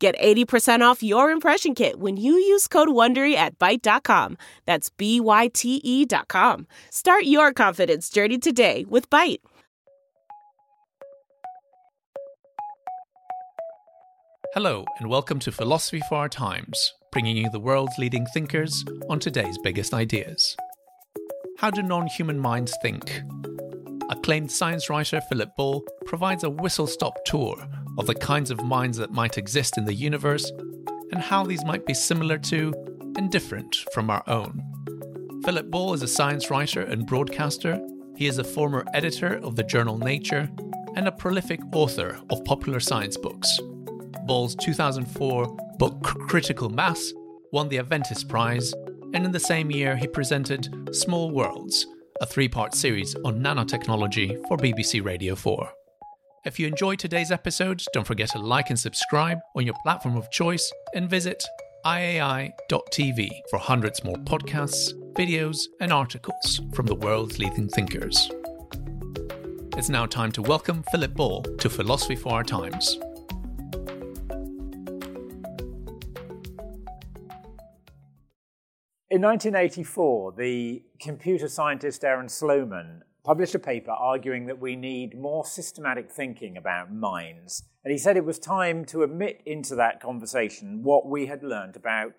Get 80% off your impression kit when you use code WONDERY at Byte.com. That's B-Y-T-E dot com. Start your confidence journey today with Byte. Hello, and welcome to Philosophy for Our Times, bringing you the world's leading thinkers on today's biggest ideas. How do non human minds think? Acclaimed science writer Philip Ball provides a whistle stop tour of the kinds of minds that might exist in the universe and how these might be similar to and different from our own. Philip Ball is a science writer and broadcaster. He is a former editor of the journal Nature and a prolific author of popular science books. Ball's 2004 book Critical Mass won the Aventis Prize, and in the same year he presented Small Worlds, a three part series on nanotechnology for BBC Radio 4. If you enjoyed today's episode, don't forget to like and subscribe on your platform of choice and visit iai.tv for hundreds more podcasts, videos, and articles from the world's leading thinkers. It's now time to welcome Philip Ball to Philosophy for Our Times. In 1984, the computer scientist Aaron Sloman published a paper arguing that we need more systematic thinking about minds. And he said it was time to admit into that conversation what we had learned about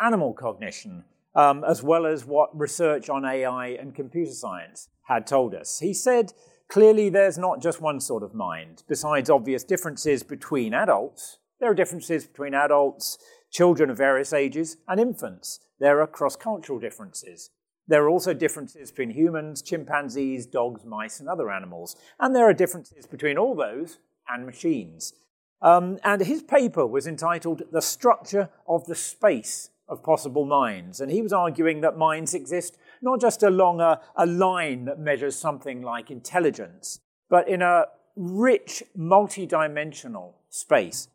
animal cognition, um, as well as what research on AI and computer science had told us. He said clearly there's not just one sort of mind. Besides obvious differences between adults, there are differences between adults, children of various ages, and infants there are cross cultural differences. There are also differences between humans, chimpanzees, dogs, mice, and other animals. And there are differences between all those and machines. Um, and his paper was entitled The Structure of the Space of Possible Minds. And he was arguing that minds exist not just along a, a line that measures something like intelligence, but in a rich, multidimensional space.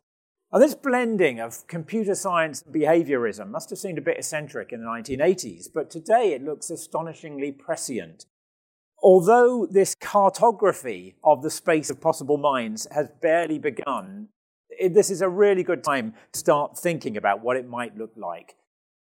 This blending of computer science and behaviorism must have seemed a bit eccentric in the 1980s, but today it looks astonishingly prescient. Although this cartography of the space of possible minds has barely begun, this is a really good time to start thinking about what it might look like.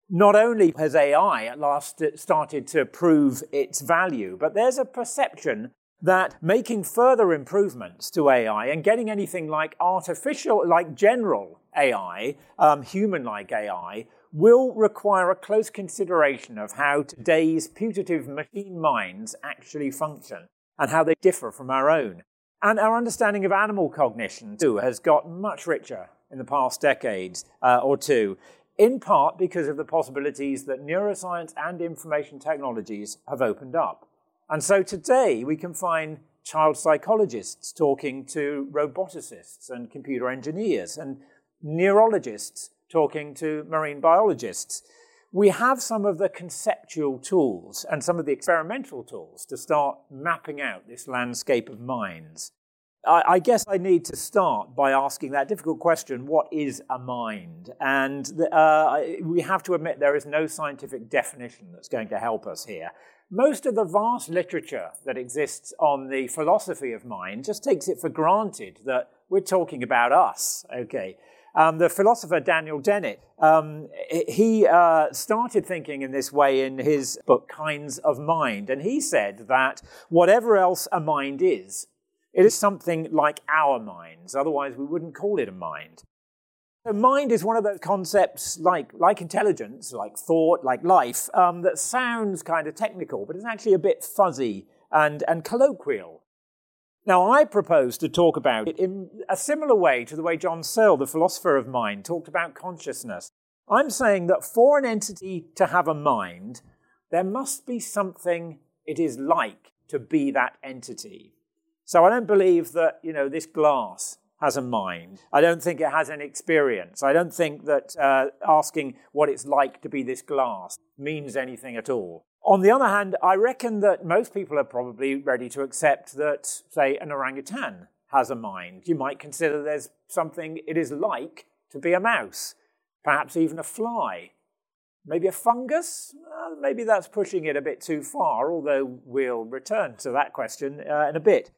Not only has AI at last started to prove its value, but there's a perception that making further improvements to AI and getting anything like artificial, like general AI, um, human like AI, will require a close consideration of how today's putative machine minds actually function and how they differ from our own. And our understanding of animal cognition, too, has got much richer in the past decades uh, or two, in part because of the possibilities that neuroscience and information technologies have opened up. And so today we can find child psychologists talking to roboticists and computer engineers and neurologists talking to marine biologists. We have some of the conceptual tools and some of the experimental tools to start mapping out this landscape of minds. I, I guess I need to start by asking that difficult question what is a mind? And uh, we have to admit there is no scientific definition that's going to help us here most of the vast literature that exists on the philosophy of mind just takes it for granted that we're talking about us, okay? Um, the philosopher Daniel Dennett, um, he uh, started thinking in this way in his book, Kinds of Mind, and he said that whatever else a mind is, it is something like our minds, otherwise we wouldn't call it a mind. So mind is one of those concepts like, like intelligence, like thought, like life, um, that sounds kind of technical, but it's actually a bit fuzzy and, and colloquial. Now, I propose to talk about it in a similar way to the way John Searle, the philosopher of mind, talked about consciousness. I'm saying that for an entity to have a mind, there must be something it is like to be that entity. So I don't believe that, you know, this glass has a mind. I don't think it has an experience. I don't think that uh, asking what it's like to be this glass means anything at all. On the other hand, I reckon that most people are probably ready to accept that, say, an orangutan has a mind. You might consider there's something it is like to be a mouse, perhaps even a fly. Maybe a fungus? Uh, maybe that's pushing it a bit too far, although we'll return to that question uh, in a bit.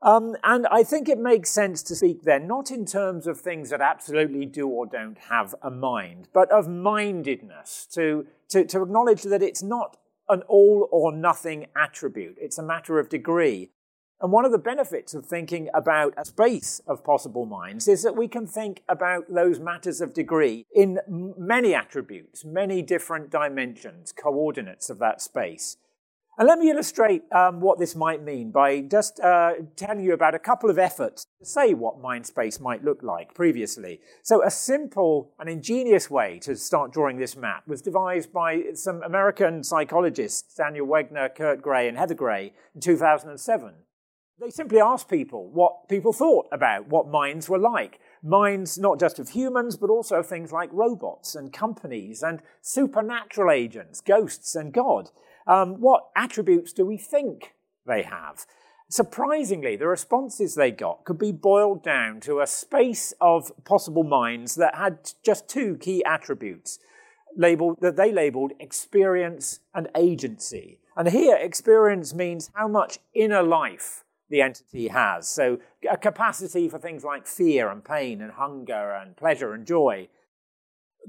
Um, and I think it makes sense to speak then, not in terms of things that absolutely do or don't have a mind, but of mindedness, to, to, to acknowledge that it's not an all or nothing attribute, it's a matter of degree. And one of the benefits of thinking about a space of possible minds is that we can think about those matters of degree in many attributes, many different dimensions, coordinates of that space. And let me illustrate um, what this might mean by just uh, telling you about a couple of efforts to say what mind space might look like previously. So, a simple and ingenious way to start drawing this map was devised by some American psychologists, Daniel Wegner, Kurt Gray, and Heather Gray, in 2007. They simply asked people what people thought about what minds were like. Minds not just of humans, but also of things like robots and companies and supernatural agents, ghosts and God. Um, what attributes do we think they have? Surprisingly, the responses they got could be boiled down to a space of possible minds that had just two key attributes labeled, that they labeled experience and agency. And here, experience means how much inner life the entity has. So, a capacity for things like fear and pain and hunger and pleasure and joy.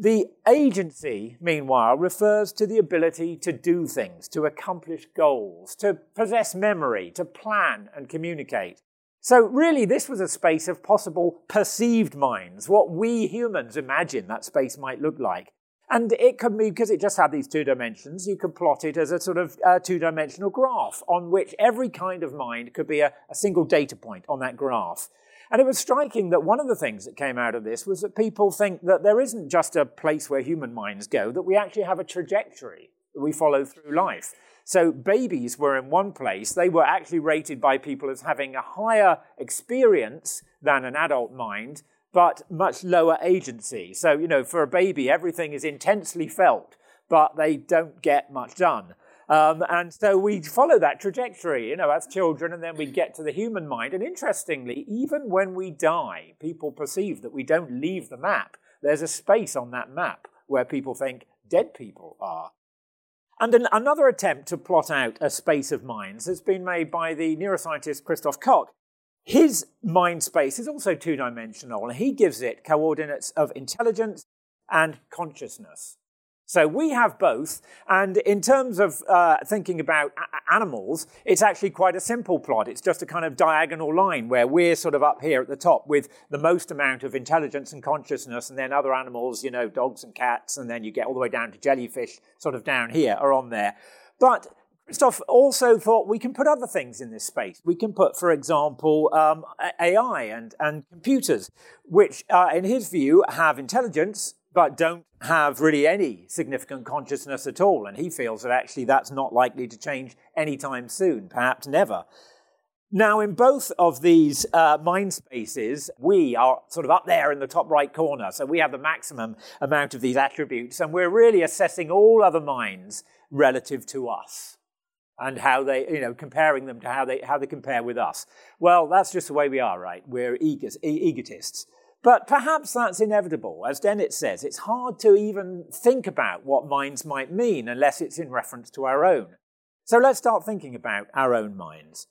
The agency, meanwhile, refers to the ability to do things, to accomplish goals, to possess memory, to plan and communicate. So, really, this was a space of possible perceived minds, what we humans imagine that space might look like. And it could be, because it just had these two dimensions, you could plot it as a sort of uh, two dimensional graph on which every kind of mind could be a, a single data point on that graph. And it was striking that one of the things that came out of this was that people think that there isn't just a place where human minds go, that we actually have a trajectory that we follow through life. So babies were in one place, they were actually rated by people as having a higher experience than an adult mind, but much lower agency. So, you know, for a baby, everything is intensely felt, but they don't get much done. Um, and so we follow that trajectory, you know, as children, and then we get to the human mind. And interestingly, even when we die, people perceive that we don't leave the map. There's a space on that map where people think dead people are. And an, another attempt to plot out a space of minds has been made by the neuroscientist Christoph Koch. His mind space is also two dimensional, and he gives it coordinates of intelligence and consciousness. So we have both, and in terms of uh, thinking about a- animals, it's actually quite a simple plot. It's just a kind of diagonal line where we're sort of up here at the top with the most amount of intelligence and consciousness, and then other animals, you know, dogs and cats, and then you get all the way down to jellyfish, sort of down here, are on there. But Christoph also thought we can put other things in this space. We can put, for example, um, AI and, and computers, which, uh, in his view, have intelligence but don't have really any significant consciousness at all. And he feels that actually that's not likely to change anytime soon, perhaps never. Now, in both of these uh, mind spaces, we are sort of up there in the top right corner. So we have the maximum amount of these attributes, and we're really assessing all other minds relative to us and how they, you know, comparing them to how they, how they compare with us. Well, that's just the way we are, right? We're egotists. But perhaps that's inevitable. As Dennett says, it's hard to even think about what minds might mean unless it's in reference to our own. So let's start thinking about our own minds.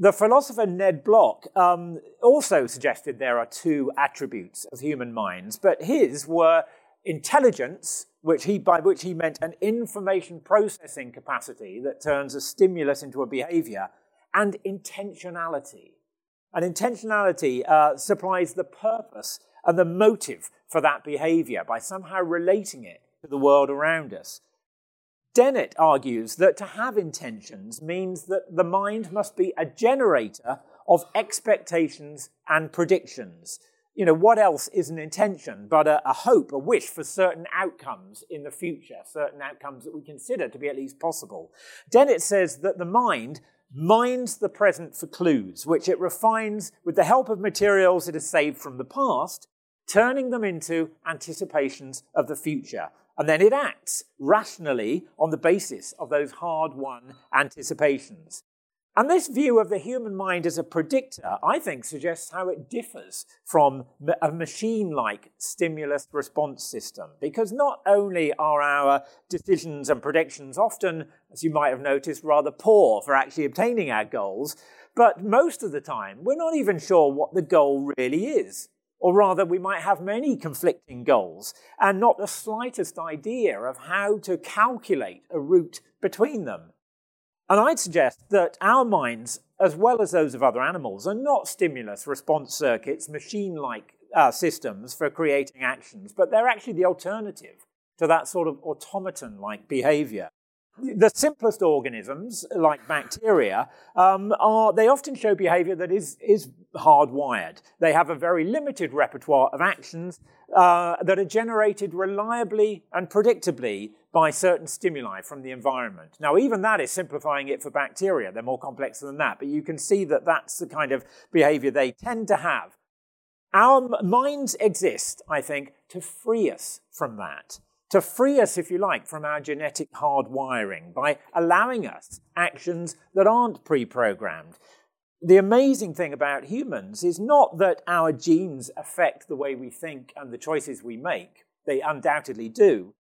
The philosopher Ned Block um, also suggested there are two attributes of human minds, but his were intelligence, which he, by which he meant an information processing capacity that turns a stimulus into a behavior, and intentionality. And intentionality uh, supplies the purpose and the motive for that behavior by somehow relating it to the world around us. Dennett argues that to have intentions means that the mind must be a generator of expectations and predictions. You know, what else is an intention but a, a, hope, a wish for certain outcomes in the future, certain outcomes that we consider to be at least possible? Dennett says that the mind mines the present for clues, which it refines with the help of materials it has saved from the past, turning them into anticipations of the future. And then it acts rationally on the basis of those hard won anticipations. And this view of the human mind as a predictor, I think, suggests how it differs from a machine like stimulus response system. Because not only are our decisions and predictions often, as you might have noticed, rather poor for actually obtaining our goals, but most of the time, we're not even sure what the goal really is. Or rather, we might have many conflicting goals and not the slightest idea of how to calculate a route between them. And I'd suggest that our minds, as well as those of other animals, are not stimulus response circuits, machine like uh, systems for creating actions, but they're actually the alternative to that sort of automaton like behavior. The simplest organisms, like bacteria, um, are, they often show behavior that is, is hardwired. They have a very limited repertoire of actions uh, that are generated reliably and predictably by certain stimuli from the environment. Now, even that is simplifying it for bacteria. They're more complex than that, but you can see that that's the kind of behavior they tend to have. Our minds exist, I think, to free us from that, to free us, if you like, from our genetic hardwiring by allowing us actions that aren't pre programmed. The amazing thing about humans is not that our genes affect the way we think and the choices we make, they undoubtedly do,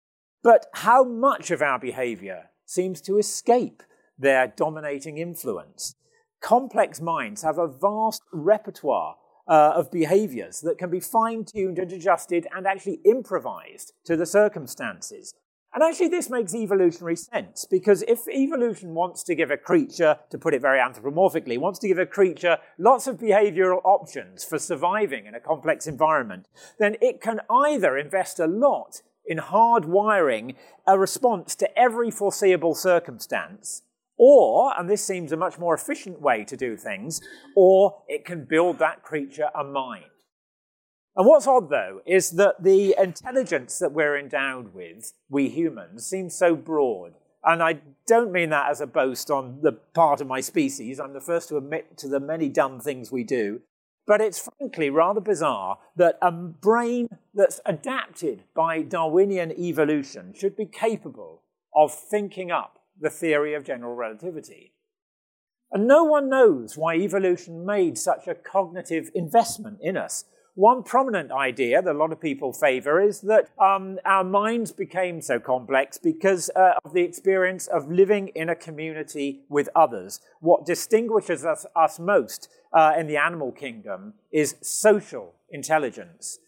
but how much of our behavior seems to escape their dominating influence? Complex minds have a vast repertoire uh, of behaviors that can be fine tuned and adjusted and actually improvised to the circumstances. And actually, this makes evolutionary sense because if evolution wants to give a creature, to put it very anthropomorphically, wants to give a creature lots of behavioral options for surviving in a complex environment, then it can either invest a lot in hardwiring a response to every foreseeable circumstance, or, and this seems a much more efficient way to do things, or it can build that creature a mind. And what's odd, though, is that the intelligence that we're endowed with, we humans, seems so broad. And I don't mean that as a boast on the part of my species. I'm the first to admit to the many dumb things we do. But it's frankly rather bizarre that a brain that's adapted by Darwinian evolution should be capable of thinking up the theory of general relativity. And no one knows why evolution made such a cognitive investment in us. One prominent idea that a lot of people favor is that um, our minds became so complex because uh, of the experience of living in a community with others. What distinguishes us, us most uh, in the animal kingdom is social intelligence.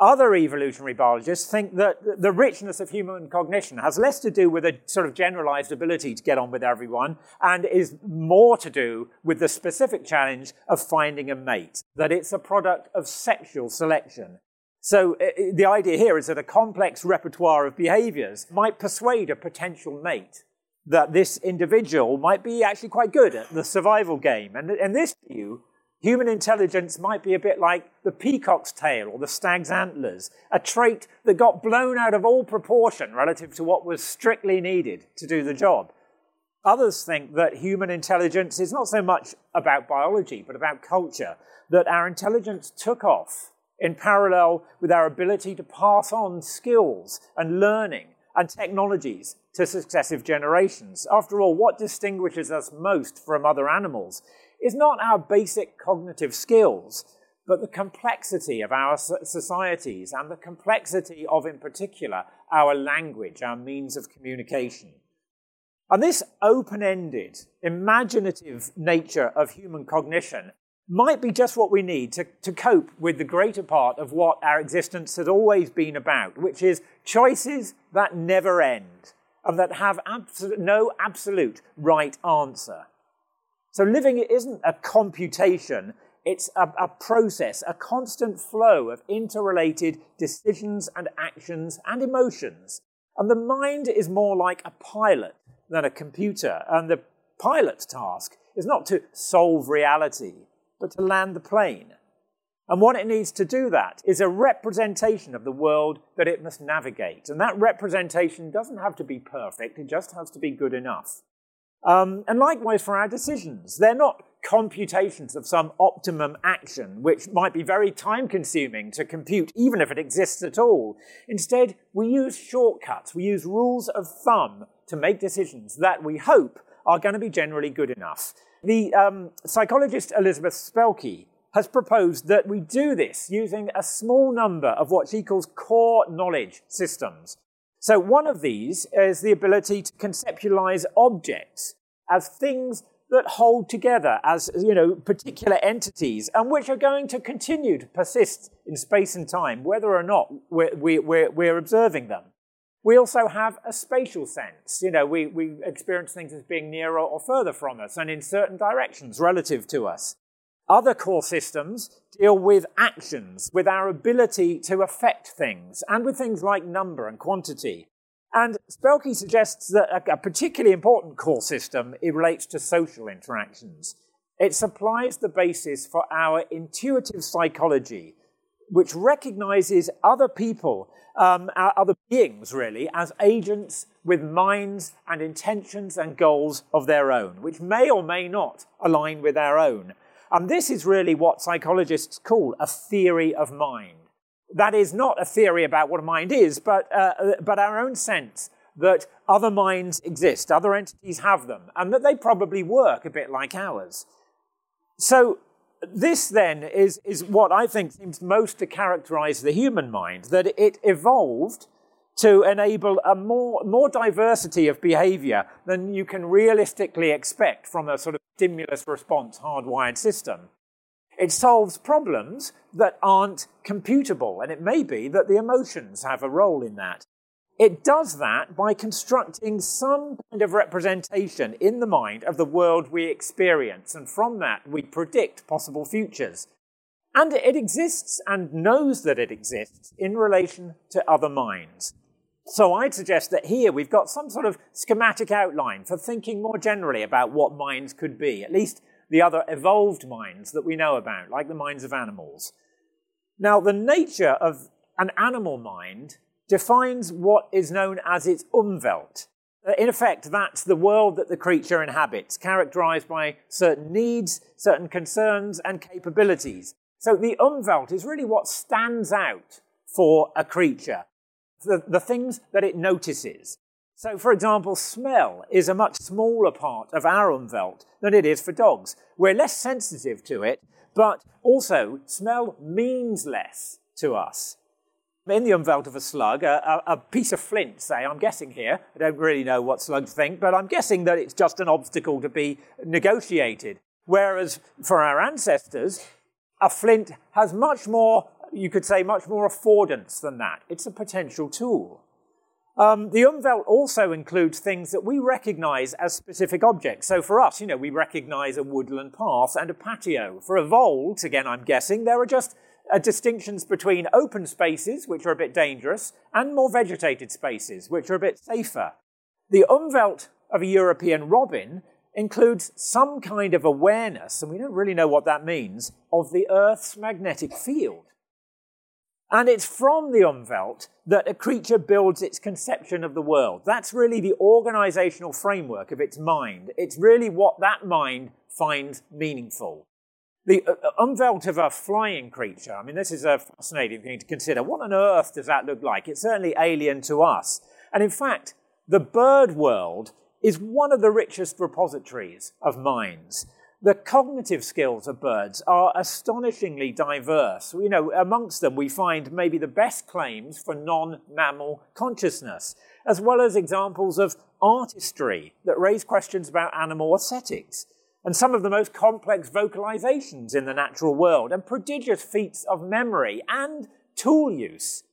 Other evolutionary biologists think that the richness of human cognition has less to do with a sort of generalized ability to get on with everyone and is more to do with the specific challenge of finding a mate, that it's a product of sexual selection. So the idea here is that a complex repertoire of behaviors might persuade a potential mate that this individual might be actually quite good at the survival game. And in this view, human intelligence might be a bit like the peacock's tail or the stag's antlers, a trait that got blown out of all proportion relative to what was strictly needed to do the job. Others think that human intelligence is not so much about biology, but about culture, that our intelligence took off in parallel with our ability to pass on skills and learning and technologies to successive generations. After all, what distinguishes us most from other animals is not our basic cognitive skills, but the complexity of our societies and the complexity of, in particular, our language, our means of communication. And this open ended, imaginative nature of human cognition might be just what we need to, to cope with the greater part of what our existence has always been about, which is choices that never end and that have absolute, no absolute right answer. So living isn't a computation, it's a, a, process, a constant flow of interrelated decisions and actions and emotions. And the mind is more like a pilot than a computer. And the pilot's task is not to solve reality, but to land the plane. And what it needs to do that is a representation of the world that it must navigate. And that representation doesn't have to be perfect, it just has to be good enough. Um, and likewise for our decisions. They're not computations of some optimum action, which might be very time consuming to compute, even if it exists at all. Instead, we use shortcuts, we use rules of thumb to make decisions that we hope are going to be generally good enough. The um, psychologist Elizabeth Spelke has proposed that we do this using a small number of what she calls core knowledge systems. So one of these is the ability to conceptualize objects as things that hold together as you know particular entities and which are going to continue to persist in space and time whether or not we're, we're, we're observing them. We also have a spatial sense. You know we, we experience things as being nearer or further from us and in certain directions relative to us other core systems deal with actions with our ability to affect things and with things like number and quantity and Spelke suggests that a, particularly important core system it relates to social interactions. It supplies the basis for our intuitive psychology, which recognizes other people, um, other beings really, as agents with minds and intentions and goals of their own, which may or may not align with our own. And this is really what psychologists call a theory of mind. That is not a theory about what a mind is, but, uh, but our own sense that other minds exist, other entities have them, and that they probably work a bit like ours. So, this then is, is what I think seems most to characterize the human mind, that it evolved to enable a more, more diversity of behavior than you can realistically expect from a sort of stimulus response hardwired system. It solves problems that aren't computable, and it may be that the emotions have a role in that. It does that by constructing some kind of representation in the mind of the world we experience, and from that we predict possible futures. And it exists and knows that it exists in relation to other minds. So I'd suggest that here we've got some sort of schematic outline for thinking more generally about what minds could be, at least the other evolved minds that we know about, like the minds of animals. Now, the nature of an animal mind defines what is known as its umwelt. In effect, that's the world that the creature inhabits, characterized by certain needs, certain concerns, and capabilities. So the umwelt is really what stands out for a creature, the, the things that it notices. So, for example, smell is a much smaller part of our umwelt than it is for dogs. We're less sensitive to it, but also smell means less to us. In the umwelt of a slug, a, a, piece of flint, say, I'm guessing here, I don't really know what slugs think, but I'm guessing that it's just an obstacle to be negotiated. Whereas for our ancestors, a flint has much more, you could say, much more affordance than that. It's a potential tool. Um, the umwelt also includes things that we recognize as specific objects. So for us, you know, we recognize a woodland path and a patio. For evolved, again, I'm guessing, there are just uh, distinctions between open spaces, which are a bit dangerous, and more vegetated spaces, which are a bit safer. The umwelt of a European robin includes some kind of awareness, and we don't really know what that means, of the Earth's magnetic field. And it's from the umwelt that a creature builds its conception of the world. That's really the organizational framework of its mind. It's really what that mind finds meaningful. The uh, uh, umwelt of a flying creature, I mean, this is a fascinating thing to consider. What on earth does that look like? It's certainly alien to us. And in fact, the bird world is one of the richest repositories of minds. The cognitive skills of birds are astonishingly diverse. You know, amongst them we find maybe the best claims for non-mammal consciousness, as well as examples of artistry that raise questions about animal aesthetics, and some of the most complex vocalizations in the natural world, and prodigious feats of memory and tool use.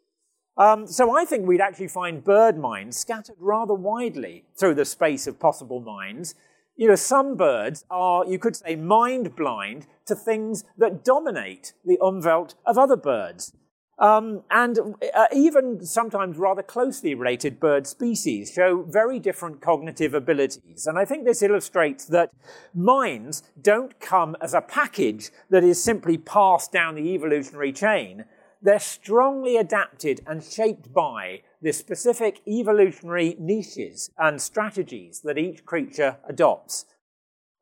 Um, so I think we'd actually find bird minds scattered rather widely through the space of possible minds, you know, some birds are, you could say, mind blind to things that dominate the umwelt of other birds. Um, and uh, even sometimes rather closely related bird species show very different cognitive abilities. And I think this illustrates that minds don't come as a package that is simply passed down the evolutionary chain. they're strongly adapted and shaped by the specific evolutionary niches and strategies that each creature adopts.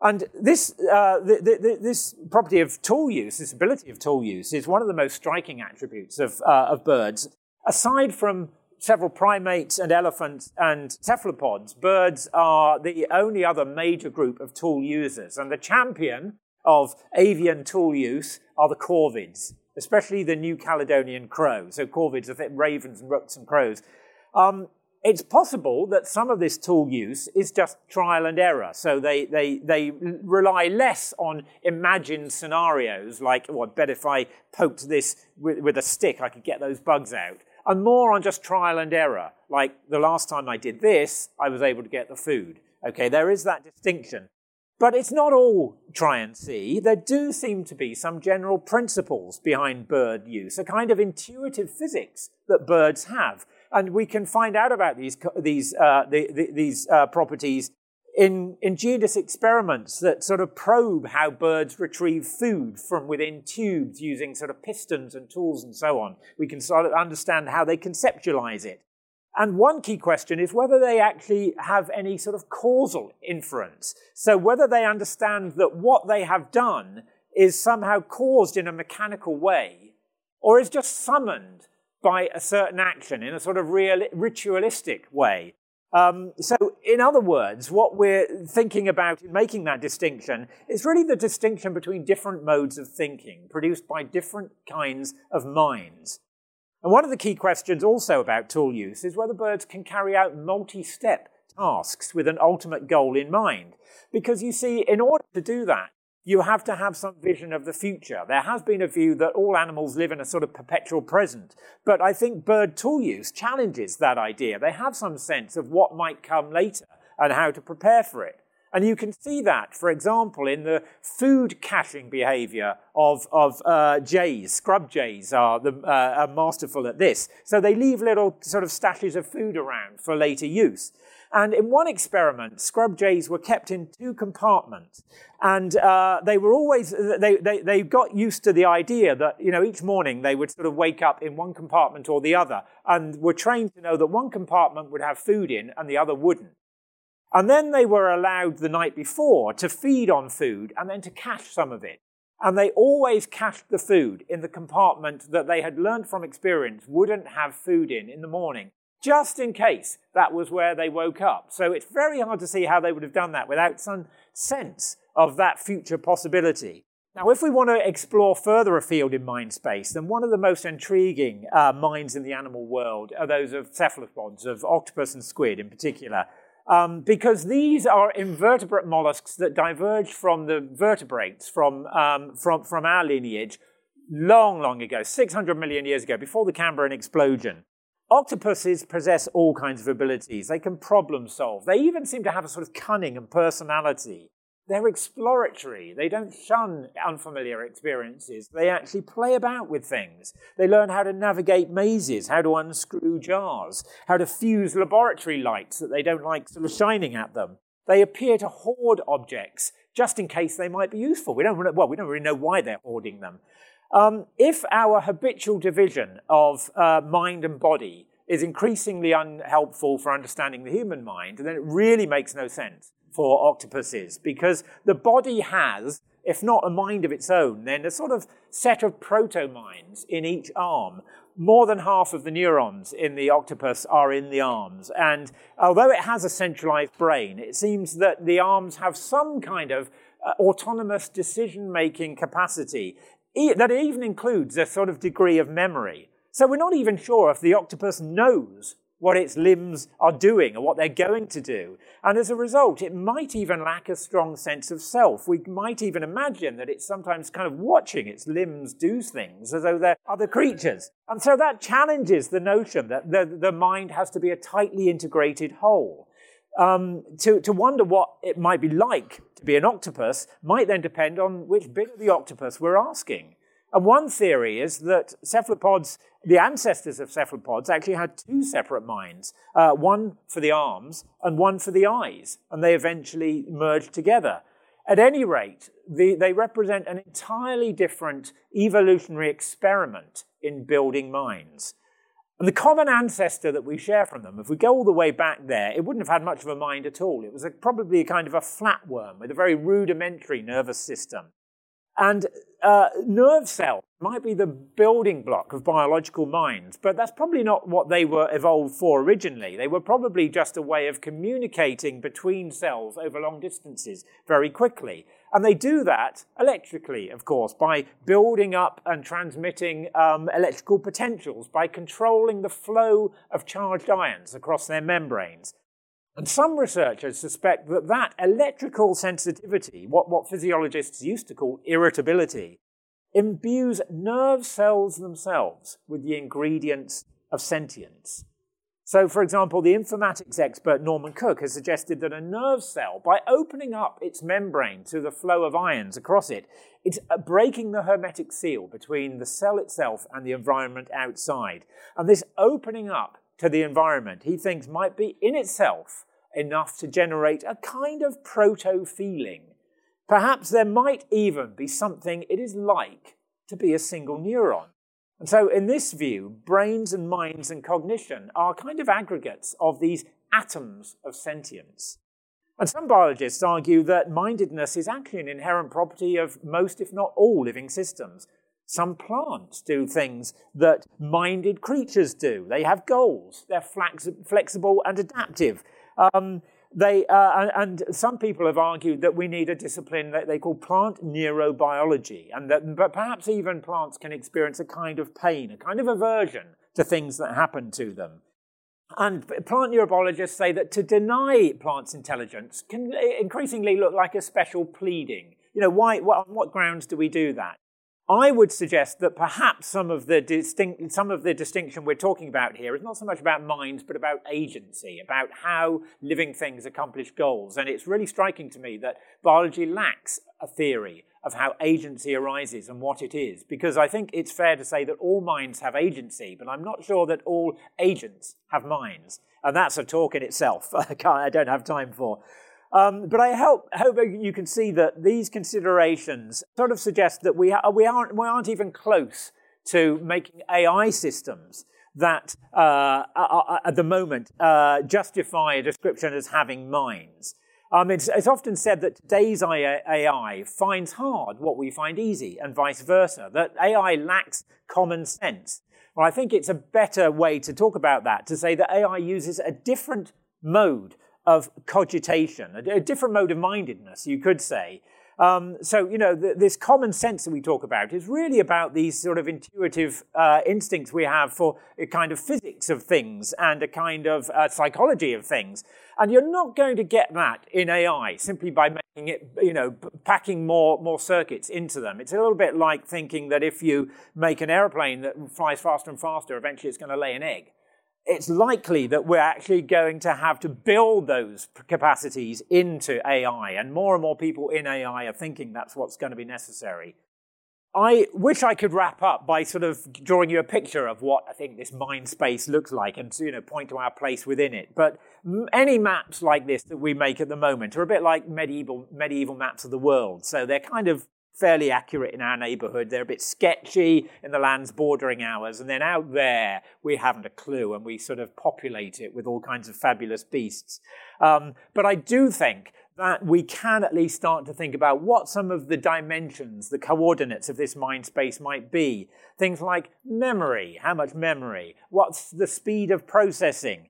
And this, uh, the, the, this property of tool use, this ability of tool use, is one of the most striking attributes of, uh, of birds. Aside from several primates and elephants and cephalopods, birds are the only other major group of tool users. And the champion of avian tool use are the corvids, especially the New Caledonian crow. So corvids are ravens and rooks and crows. Um, it's possible that some of this tool use is just trial and error. So they, they, they rely less on imagined scenarios, like, well, I bet if I poked this with, with a stick, I could get those bugs out, and more on just trial and error. Like the last time I did this, I was able to get the food. Okay, there is that distinction. But it's not all try and see. There do seem to be some general principles behind bird use, a kind of intuitive physics that birds have. And we can find out about these, these, uh, the, the, these uh, properties in ingenious experiments that sort of probe how birds retrieve food from within tubes using sort of pistons and tools and so on. We can sort of understand how they conceptualize it. And one key question is whether they actually have any sort of causal inference. So whether they understand that what they have done is somehow caused in a mechanical way or is just summoned by a certain action in a sort of real, ritualistic way. Um, so, in other words, what we're thinking about in making that distinction is really the distinction between different modes of thinking produced by different kinds of minds. And one of the key questions also about tool use is whether birds can carry out multi step tasks with an ultimate goal in mind. Because you see, in order to do that, you have to have some vision of the future. There has been a view that all animals live in a sort of perpetual present, but I think bird tool use challenges that idea. They have some sense of what might come later and how to prepare for it. And you can see that, for example, in the food caching behavior of, of uh, jays. Scrub jays are, the, uh, are masterful at this. So they leave little sort of stashes of food around for later use. And in one experiment, scrub jays were kept in two compartments. And uh, they were always, they, they, they got used to the idea that, you know, each morning they would sort of wake up in one compartment or the other and were trained to know that one compartment would have food in and the other wouldn't. And then they were allowed the night before to feed on food and then to cache some of it. And they always cached the food in the compartment that they had learned from experience wouldn't have food in in the morning just in case that was where they woke up. So it's very hard to see how they would have done that without some sense of that future possibility. Now, if we want to explore further afield in mind space, then one of the most intriguing uh, minds in the animal world are those of cephalopods, of octopus and squid in particular, um, because these are invertebrate mollusks that diverged from the vertebrates from, um, from, from our lineage long, long ago, 600 million years ago, before the Cambrian explosion. Octopuses possess all kinds of abilities. They can problem solve. They even seem to have a sort of cunning and personality. They're exploratory. They don't shun unfamiliar experiences. They actually play about with things. They learn how to navigate mazes, how to unscrew jars, how to fuse laboratory lights that they don't like sort of shining at them. They appear to hoard objects just in case they might be useful. We don't, well, we don't really know why they're hoarding them. Um, if our habitual division of uh, mind and body is increasingly unhelpful for understanding the human mind, then it really makes no sense for octopuses because the body has, if not a mind of its own, then a sort of set of proto minds in each arm. More than half of the neurons in the octopus are in the arms. And although it has a centralized brain, it seems that the arms have some kind of uh, autonomous decision making capacity that even includes a sort of degree of memory. So we're not even sure if the octopus knows what its limbs are doing or what they're going to do. And as a result, it might even lack a strong sense of self. We might even imagine that it's sometimes kind of watching its limbs do things as though they're other creatures. And so that challenges the notion that the, the mind has to be a tightly integrated whole. Um, to, to wonder what it might be like to be an octopus might then depend on which bit of the octopus we're asking. And one theory is that cephalopods, the ancestors of cephalopods, actually had two separate minds uh, one for the arms and one for the eyes, and they eventually merged together. At any rate, the, they represent an entirely different evolutionary experiment in building minds. And the common ancestor that we share from them, if we go all the way back there, it wouldn't have had much of a mind at all. It was a, probably a kind of a flatworm with a very rudimentary nervous system. And uh, nerve cells might be the building block of biological minds, but that's probably not what they were evolved for originally. They were probably just a way of communicating between cells over long distances very quickly. And they do that electrically, of course, by building up and transmitting um, electrical potentials, by controlling the flow of charged ions across their membranes. And some researchers suspect that that electrical sensitivity, what, what physiologists used to call irritability, imbues nerve cells themselves with the ingredients of sentience. So, for example, the informatics expert Norman Cook has suggested that a nerve cell, by opening up its membrane to the flow of ions across it, it's uh, breaking the hermetic seal between the cell itself and the environment outside. And this opening up to the environment, he thinks might be in itself enough to generate a kind of proto feeling. Perhaps there might even be something it is like to be a single neuron. And so, in this view, brains and minds and cognition are kind of aggregates of these atoms of sentience. And some biologists argue that mindedness is actually an inherent property of most, if not all, living systems. Some plants do things that minded creatures do. They have goals, they're flexible and adaptive. Um, they, uh, and some people have argued that we need a discipline that they call plant neurobiology, and that but perhaps even plants can experience a kind of pain, a kind of aversion to things that happen to them. And plant neurobiologists say that to deny plants intelligence can increasingly look like a special pleading. You know, why, what, on what grounds do we do that? I would suggest that perhaps some of the distinct, some of the distinction we're talking about here is not so much about minds, but about agency, about how living things accomplish goals. And it's really striking to me that biology lacks a theory of how agency arises and what it is, because I think it's fair to say that all minds have agency, but I'm not sure that all agents have minds. And that's a talk in itself. I, don't have time for. Um, but I hope, hope you can see that these considerations sort of suggest that we, ha- we, aren't, we aren't even close to making AI systems that uh, are, at the moment uh, justify a description as having minds. Um, it's, it's, often said that today's AI finds hard what we find easy, and vice versa, that AI lacks common sense. Well, I think it's a better way to talk about that, to say that AI uses a different mode of cogitation, a, a different mode of mindedness, you could say. Um, so, you know, th- this common sense that we talk about is really about these sort of intuitive uh, instincts we have for a kind of physics of things and a kind of uh, psychology of things. And you're not going to get that in AI simply by making it, you know, packing more, more circuits into them. It's a little bit like thinking that if you make an airplane that flies faster and faster, eventually it's going to lay an egg it's likely that we're actually going to have to build those capacities into AI, and more and more people in AI are thinking that's what's going to be necessary. I wish I could wrap up by sort of drawing you a picture of what I think this mind space looks like and you know point to our place within it. But any maps like this that we make at the moment are a bit like medieval medieval maps of the world. So they're kind of fairly accurate in our neighborhood. They're a bit sketchy in the lands bordering ours. And then out there, we haven't a clue and we sort of populate it with all kinds of fabulous beasts. Um, but I do think that we can at least start to think about what some of the dimensions, the coordinates of this mind space might be. Things like memory, how much memory, what's the speed of processing,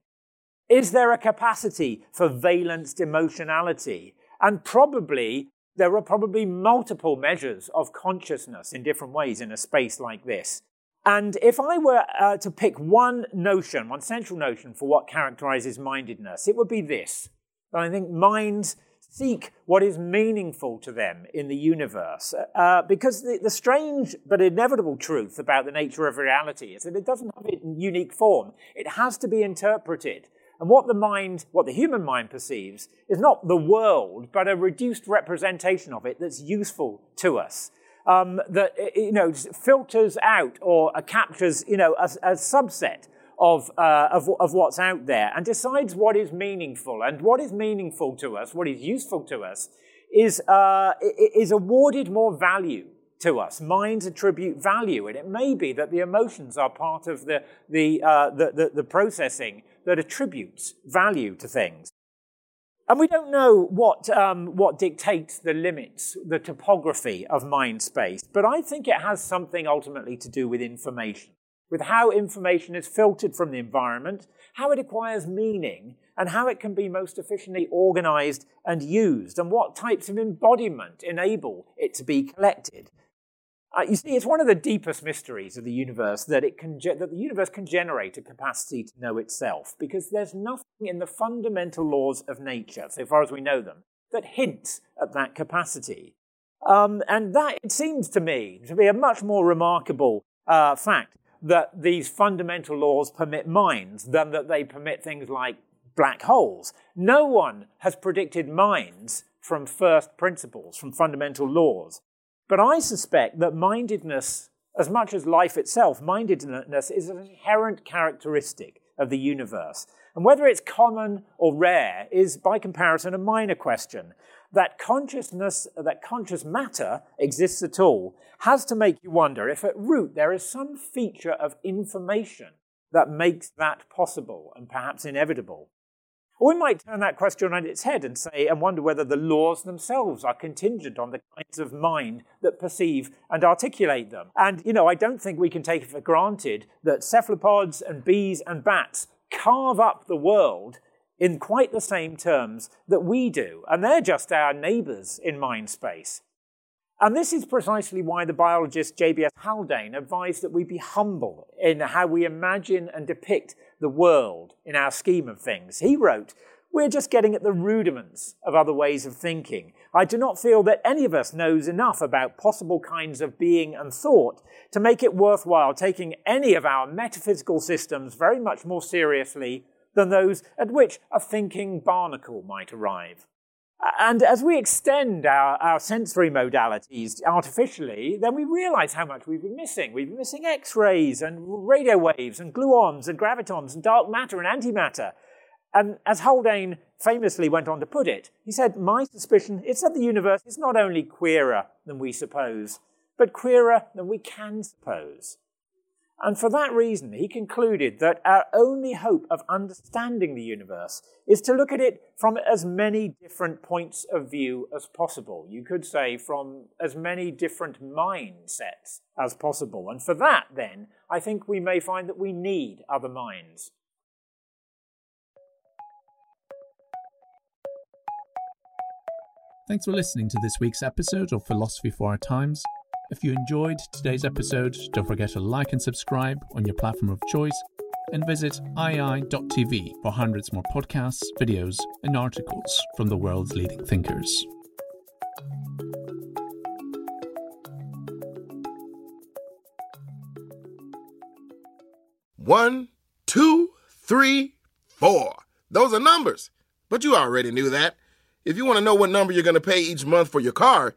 is there a capacity for valenced emotionality? And probably there are probably multiple measures of consciousness in different ways in a space like this. And if I were uh, to pick one notion, one central notion for what characterizes mindedness, it would be this. That I think minds seek what is meaningful to them in the universe. Uh, because the, the, strange but inevitable truth about the nature of reality is that it doesn't have a unique form. It has to be interpreted. And what the mind, what the human mind perceives, is not the world, but a reduced representation of it that's useful to us. Um, that you know filters out or captures you know a, a subset of, uh, of, of what's out there and decides what is meaningful. And what is meaningful to us, what is useful to us, is uh, is awarded more value to us. Minds attribute value, and it may be that the emotions are part of the, the, uh, the, the, the processing that attributes value to things. And we don't know what, um, what dictates the limits, the topography of mind space, but I think it has something ultimately to do with information, with how information is filtered from the environment, how it acquires meaning, and how it can be most efficiently organized and used, and what types of embodiment enable it to be collected. Uh, you see, it's one of the deepest mysteries of the universe that, it can ge- that the universe can generate a capacity to know itself, because there's nothing in the fundamental laws of nature, so far as we know them, that hints at that capacity. Um, and that, it seems to me, to be a much more remarkable uh, fact that these fundamental laws permit minds than that they permit things like black holes. No one has predicted minds from first principles, from fundamental laws. But I suspect that mindedness, as much as life itself, mindedness is an inherent characteristic of the universe. And whether it's common or rare is, by comparison, a minor question. That consciousness, that conscious matter exists at all, has to make you wonder if at root there is some feature of information that makes that possible and perhaps inevitable. Or we might turn that question on its head and say, and wonder whether the laws themselves are contingent on the kinds of mind that perceive and articulate them. And, you know, I don't think we can take it for granted that cephalopods and bees and bats carve up the world in quite the same terms that we do. And they're just our neighbors in mind space. And this is precisely why the biologist J.B.S. Haldane advised that we be humble in how we imagine and depict the world in our scheme of things. He wrote, We're just getting at the rudiments of other ways of thinking. I do not feel that any of us knows enough about possible kinds of being and thought to make it worthwhile taking any of our metaphysical systems very much more seriously than those at which a thinking barnacle might arrive. And as we extend our, our sensory modalities artificially, then we realize how much we've been missing. We've been missing X rays and radio waves and gluons and gravitons and dark matter and antimatter. And as Haldane famously went on to put it, he said, My suspicion is that the universe is not only queerer than we suppose, but queerer than we can suppose. And for that reason, he concluded that our only hope of understanding the universe is to look at it from as many different points of view as possible. You could say from as many different mindsets as possible. And for that, then, I think we may find that we need other minds. Thanks for listening to this week's episode of Philosophy for Our Times. If you enjoyed today's episode, don't forget to like and subscribe on your platform of choice and visit iai.tv for hundreds more podcasts, videos, and articles from the world's leading thinkers. One, two, three, four. Those are numbers. But you already knew that. If you want to know what number you're going to pay each month for your car,